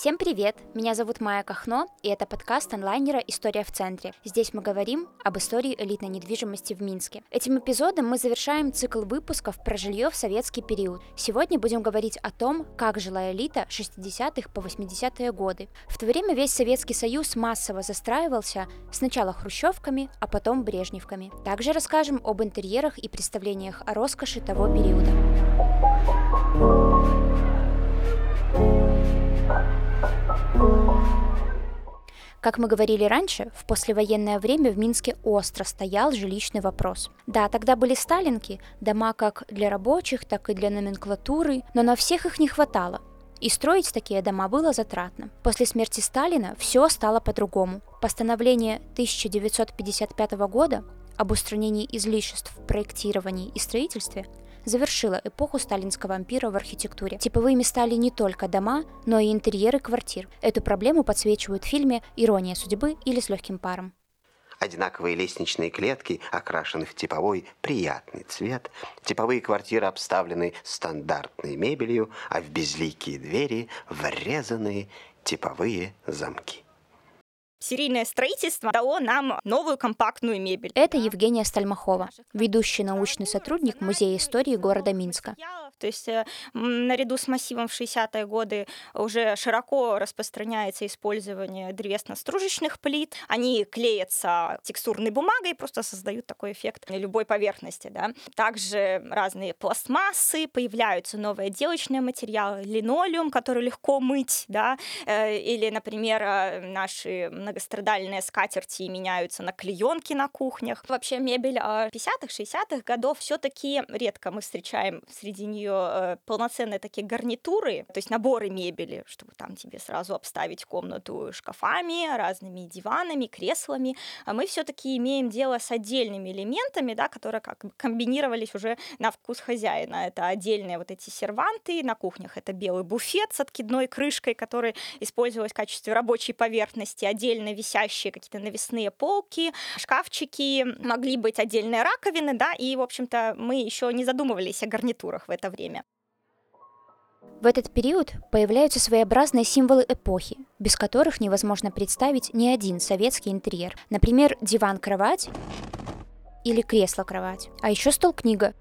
Всем привет! Меня зовут Майя Кахно, и это подкаст онлайнера «История в центре». Здесь мы говорим об истории элитной недвижимости в Минске. Этим эпизодом мы завершаем цикл выпусков про жилье в советский период. Сегодня будем говорить о том, как жила элита 60-х по 80-е годы. В то время весь Советский Союз массово застраивался сначала хрущевками, а потом брежневками. Также расскажем об интерьерах и представлениях о роскоши того периода. Как мы говорили раньше, в послевоенное время в Минске остро стоял жилищный вопрос. Да, тогда были сталинки, дома как для рабочих, так и для номенклатуры, но на всех их не хватало. И строить такие дома было затратно. После смерти Сталина все стало по-другому. Постановление 1955 года об устранении излишеств в проектировании и строительстве завершила эпоху сталинского ампира в архитектуре. Типовыми стали не только дома, но и интерьеры квартир. Эту проблему подсвечивают в фильме «Ирония судьбы» или «С легким паром». Одинаковые лестничные клетки окрашены в типовой приятный цвет. Типовые квартиры обставлены стандартной мебелью, а в безликие двери врезаны типовые замки. Серийное строительство дало нам новую компактную мебель. Это Евгения Стальмахова, ведущий научный сотрудник Музея истории города Минска. То есть э, наряду с массивом в 60-е годы уже широко распространяется использование древесно-стружечных плит. Они клеятся текстурной бумагой, просто создают такой эффект любой поверхности. Да. Также разные пластмассы, появляются новые отделочные материалы, линолеум, который легко мыть, да, э, или, например, э, наши многострадальные скатерти меняются на клеенки на кухнях. Вообще мебель 50-х, 60-х годов все-таки редко мы встречаем среди нее э, полноценные такие гарнитуры, то есть наборы мебели, чтобы там тебе сразу обставить комнату шкафами, разными диванами, креслами. А мы все-таки имеем дело с отдельными элементами, да, которые как бы комбинировались уже на вкус хозяина. Это отдельные вот эти серванты на кухнях, это белый буфет с откидной крышкой, который использовался в качестве рабочей поверхности, отдельно висящие какие-то навесные полки, шкафчики, могли быть отдельные раковины, да, и, в общем-то, мы еще не задумывались о гарнитурах в это время время. В этот период появляются своеобразные символы эпохи, без которых невозможно представить ни один советский интерьер. Например, диван-кровать или кресло-кровать. А еще стол-книга,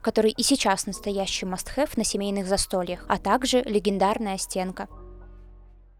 который и сейчас настоящий must-have на семейных застольях, а также легендарная стенка –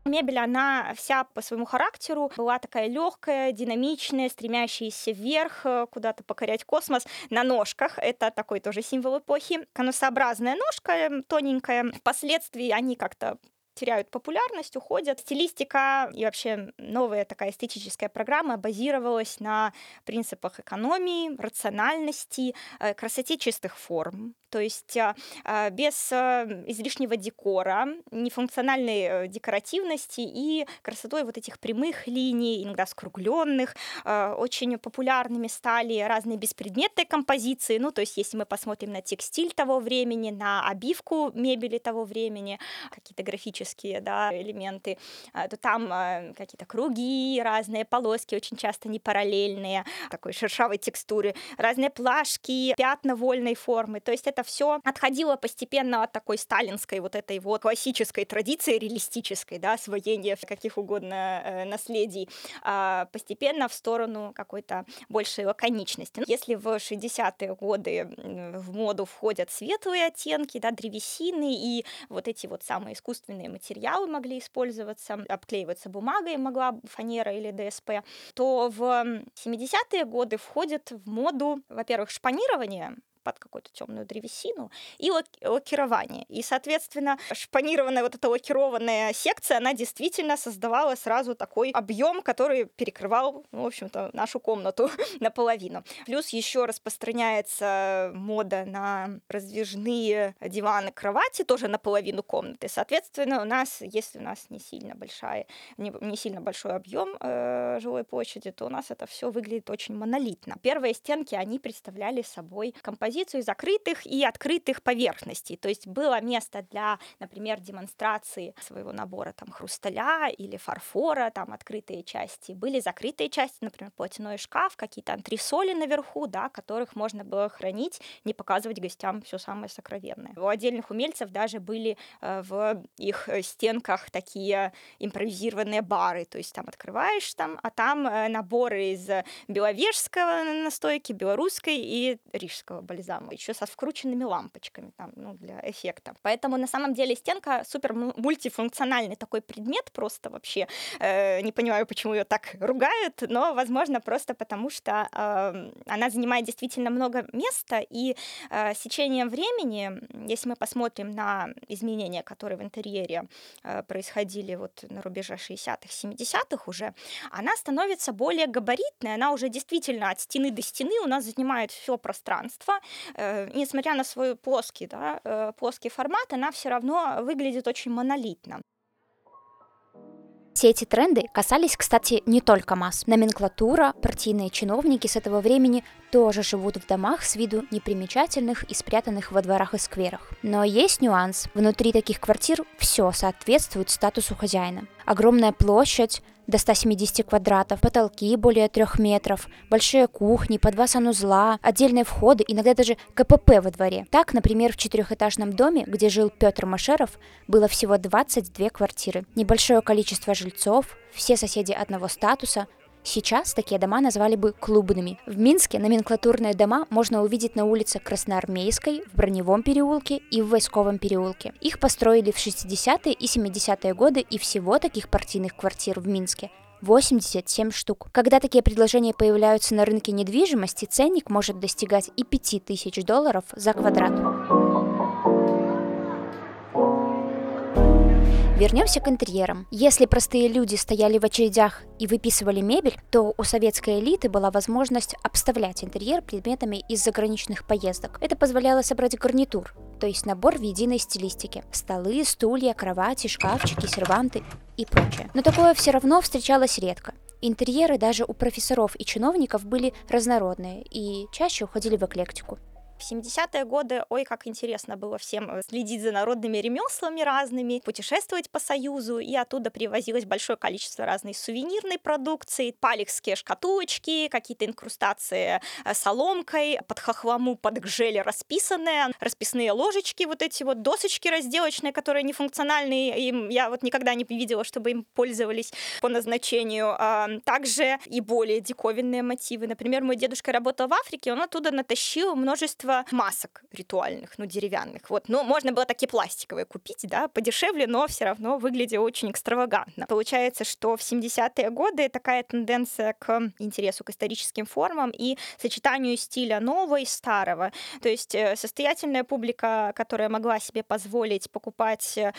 Мебель, она вся по своему характеру была такая легкая, динамичная, стремящаяся вверх, э, куда-то покорять космос на ножках. Это такой тоже символ эпохи. Конусообразная ножка, тоненькая. Впоследствии они как-то теряют популярность, уходят. Стилистика и вообще новая такая эстетическая программа базировалась на принципах экономии, рациональности, э, красоте чистых форм. То есть а, а, без э, излишнего декора, нефункциональной э, декоративности и красотой вот этих прямых линий, иногда скругленных. Очень популярными стали разные беспредметные композиции. Ну, то есть если мы посмотрим на текстиль того времени, на обивку мебели того времени, какие-то графические геометрические да, элементы, а, то там а, какие-то круги, разные полоски, очень часто не параллельные, такой шершавой текстуры, разные плашки, пятна вольной формы. То есть это все отходило постепенно от такой сталинской вот этой вот классической традиции, реалистической, да, освоения каких угодно э, наследий, а постепенно в сторону какой-то большей лаконичности. Если в 60-е годы в моду входят светлые оттенки, да, древесины и вот эти вот самые искусственные материалы могли использоваться, обклеиваться бумагой могла фанера или ДСП, то в 70-е годы входит в моду, во-первых, шпанирование, под какую-то темную древесину, и лакирование. И, соответственно, шпанированная вот эта лакированная секция, она действительно создавала сразу такой объем, который перекрывал, ну, в общем-то, нашу комнату наполовину. Плюс еще распространяется мода на раздвижные диваны, кровати, тоже наполовину комнаты. Соответственно, у нас, если у нас не сильно большая, не, не сильно большой объем э, жилой площади, то у нас это все выглядит очень монолитно. Первые стенки, они представляли собой композицию композицию закрытых и открытых поверхностей. То есть было место для, например, демонстрации своего набора там хрусталя или фарфора, там открытые части. Были закрытые части, например, платяной шкаф, какие-то антресоли наверху, да, которых можно было хранить, не показывать гостям все самое сокровенное. У отдельных умельцев даже были э, в их стенках такие импровизированные бары, то есть там открываешь там, а там э, наборы из беловежского настойки, белорусской и рижского бальзама, еще со вкрученными лампочками там, ну, для эффекта. Поэтому на самом деле стенка супер мультифункциональный такой предмет просто вообще. Э, не понимаю, почему ее так ругают, но, возможно, просто потому что э, она занимает действительно много места, и э, с течением времени, если мы посмотрим на изменения, которые в интерьере э, происходили вот на рубеже 60-х, 70-х уже, она становится более габаритной, она уже действительно от стены до стены у нас занимает все пространство. Э, несмотря на свой плоский, да, э, плоский формат, она все равно выглядит очень монолитно. Все эти тренды касались, кстати, не только масс. Номенклатура, партийные чиновники с этого времени тоже живут в домах с виду непримечательных и спрятанных во дворах и скверах. Но есть нюанс. Внутри таких квартир все соответствует статусу хозяина. Огромная площадь, до 170 квадратов, потолки более 3 метров, большие кухни, по два санузла, отдельные входы, иногда даже КПП во дворе. Так, например, в четырехэтажном доме, где жил Петр Машеров, было всего 22 квартиры. Небольшое количество жильцов, все соседи одного статуса, Сейчас такие дома назвали бы клубными. В Минске номенклатурные дома можно увидеть на улице Красноармейской, в Броневом переулке и в Войсковом переулке. Их построили в 60-е и 70-е годы, и всего таких партийных квартир в Минске 87 штук. Когда такие предложения появляются на рынке недвижимости, ценник может достигать и 5000 долларов за квадрат. Вернемся к интерьерам. Если простые люди стояли в очередях и выписывали мебель, то у советской элиты была возможность обставлять интерьер предметами из заграничных поездок. Это позволяло собрать гарнитур, то есть набор в единой стилистике. Столы, стулья, кровати, шкафчики, серванты и прочее. Но такое все равно встречалось редко. Интерьеры даже у профессоров и чиновников были разнородные и чаще уходили в эклектику. В 70-е годы, ой, как интересно было всем э, следить за народными ремеслами разными, путешествовать по Союзу, и оттуда привозилось большое количество разной сувенирной продукции, палехские шкатулочки, какие-то инкрустации э, соломкой, под хохлому, под гжели расписанные, расписные ложечки, вот эти вот досочки разделочные, которые нефункциональные, им я вот никогда не видела, чтобы им пользовались по назначению. Также и более диковинные мотивы. Например, мой дедушка работал в Африке, он оттуда натащил множество количество масок ритуальных, ну, деревянных. Вот, ну, можно было такие пластиковые купить, да, подешевле, но все равно выглядит очень экстравагантно. Получается, что в 70-е годы такая тенденция к интересу к историческим формам и сочетанию стиля нового и старого. То есть э, состоятельная публика, которая могла себе позволить покупать э,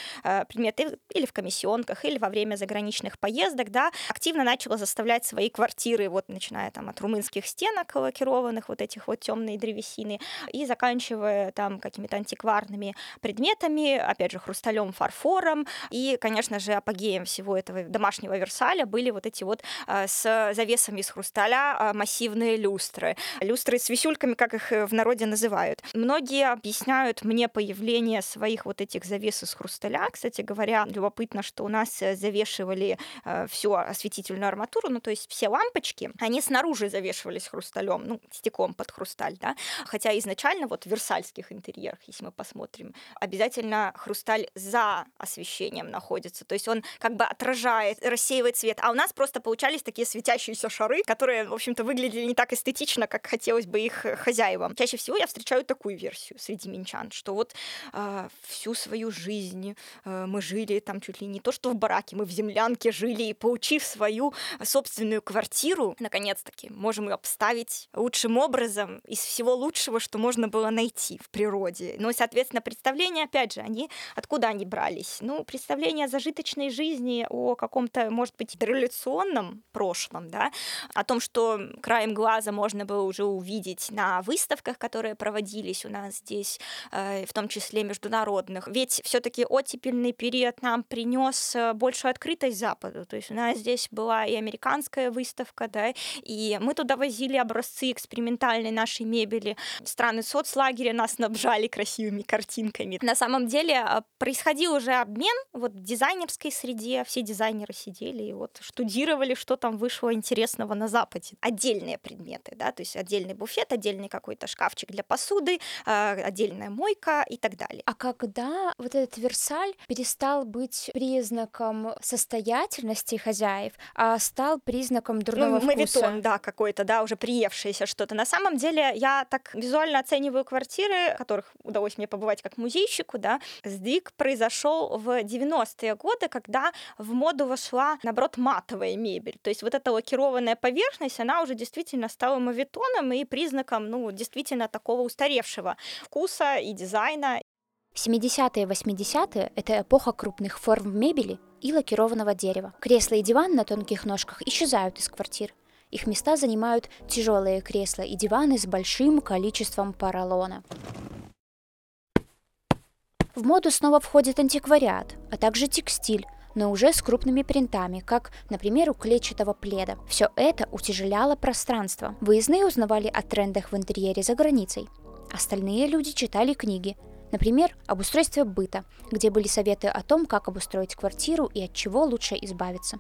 предметы или в комиссионках, или во время заграничных поездок, да, активно начала заставлять свои квартиры, вот начиная там от румынских стенок лакированных, вот этих вот темной древесины, и заканчивая там какими-то антикварными предметами, опять же, хрусталем, фарфором, и, конечно же, апогеем всего этого домашнего Версаля были вот эти вот а, с завесами из хрусталя а, массивные люстры. Люстры с висюльками, как их э, в народе называют. Многие объясняют мне появление своих вот этих завес из хрусталя. Кстати говоря, любопытно, что у нас э, завешивали э, всю осветительную арматуру, ну то есть все лампочки, они снаружи завешивались хрусталем, ну, стеклом под хрусталь, да, хотя изначально вот в версальских интерьерах, если мы посмотрим, обязательно хрусталь за освещением находится, то есть он как бы отражает, рассеивает свет, а у нас просто получались такие светящиеся шары, которые, в общем-то, выглядели не так эстетично, как хотелось бы их хозяевам. Чаще всего я встречаю такую версию среди минчан, что вот э, всю свою жизнь э, мы жили там чуть ли не то, что в бараке, мы в землянке жили, и получив свою собственную квартиру, наконец-таки можем ее обставить лучшим образом, из всего лучшего, что можно было найти в природе. И, соответственно, представления, опять же, они откуда они брались? Ну, представления о зажиточной жизни, о каком-то, может быть, революционном прошлом, да, о том, что краем глаза можно было уже увидеть на выставках, которые проводились у нас здесь, э, в том числе международных. Ведь все-таки оттепельный период нам принес э, большую открытость Западу. То есть у нас здесь была и американская выставка, да, и мы туда возили образцы экспериментальной нашей мебели страны соцлагеря нас снабжали красивыми картинками. На самом деле а, происходил уже обмен вот в дизайнерской среде, все дизайнеры сидели и вот штудировали, что там вышло интересного на Западе. Отдельные предметы, да, то есть отдельный буфет, отдельный какой-то шкафчик для посуды, а, отдельная мойка и так далее. А когда вот этот Версаль перестал быть признаком состоятельности хозяев, а стал признаком дурного ну, вкуса? да, какой-то, да, уже приевшееся что-то. На самом деле я так визуально оцениваю квартиры, которых удалось мне побывать как музейщику, да. Сдвиг произошел в 90-е годы, когда в моду вошла, наоборот, матовая мебель. То есть вот эта лакированная поверхность, она уже действительно стала мавитоном и признаком, ну, действительно такого устаревшего вкуса и дизайна. 70-е и 80-е – это эпоха крупных форм мебели и лакированного дерева. Кресла и диван на тонких ножках исчезают из квартир. Их места занимают тяжелые кресла и диваны с большим количеством поролона. В моду снова входит антиквариат, а также текстиль, но уже с крупными принтами, как, например, у клетчатого пледа. Все это утяжеляло пространство. Выездные узнавали о трендах в интерьере за границей. Остальные люди читали книги, Например, об устройстве быта, где были советы о том, как обустроить квартиру и от чего лучше избавиться.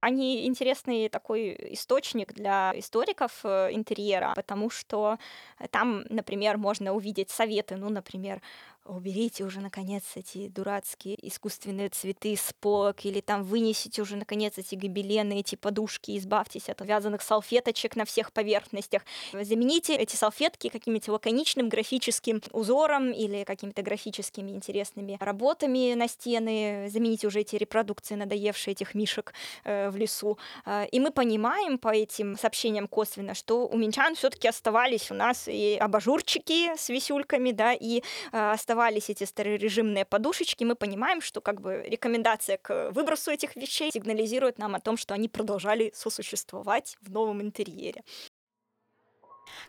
Они интересный такой источник для историков э, интерьера, потому что там, например, можно увидеть советы, ну, например, уберите уже, наконец, эти дурацкие искусственные цветы с полок, или там вынесите уже, наконец, эти гобелены, эти подушки, избавьтесь от вязаных салфеточек на всех поверхностях. Замените эти салфетки каким-нибудь лаконичным графическим узором или какими-то графическими интересными работами на стены, замените уже эти репродукции надоевшие этих мишек э, в лесу. Э, и мы понимаем по этим сообщениям косвенно, что у минчан все-таки оставались у нас и абажурчики с висюльками, да, и э, оставались оставались эти старорежимные подушечки, мы понимаем, что как бы рекомендация к выбросу этих вещей сигнализирует нам о том, что они продолжали сосуществовать в новом интерьере.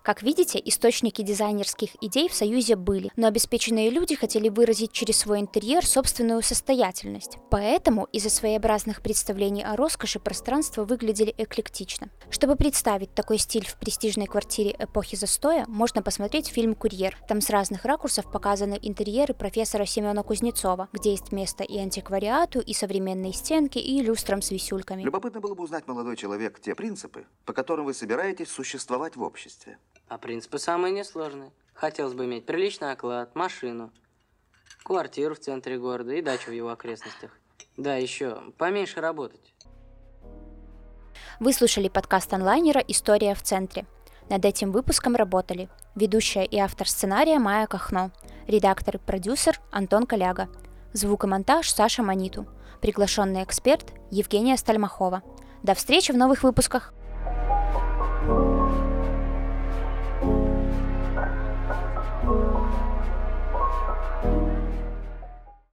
Как видите, источники дизайнерских идей в Союзе были, но обеспеченные люди хотели выразить через свой интерьер собственную состоятельность. Поэтому из-за своеобразных представлений о роскоши пространства выглядели эклектично. Чтобы представить такой стиль в престижной квартире эпохи застоя, можно посмотреть фильм «Курьер». Там с разных ракурсов показаны интерьеры профессора Семена Кузнецова, где есть место и антиквариату, и современные стенки, и люстрам с висюльками. Любопытно было бы узнать, молодой человек, те принципы, по которым вы собираетесь существовать в обществе. А принципы самые несложные. Хотелось бы иметь приличный оклад, машину, квартиру в центре города и дачу в его окрестностях. Да, еще поменьше работать. Вы слушали подкаст онлайнера «История в центре». Над этим выпуском работали ведущая и автор сценария Майя Кахно, редактор и продюсер Антон Коляга, звук и монтаж Саша Маниту, приглашенный эксперт Евгения Стальмахова. До встречи в новых выпусках! thank you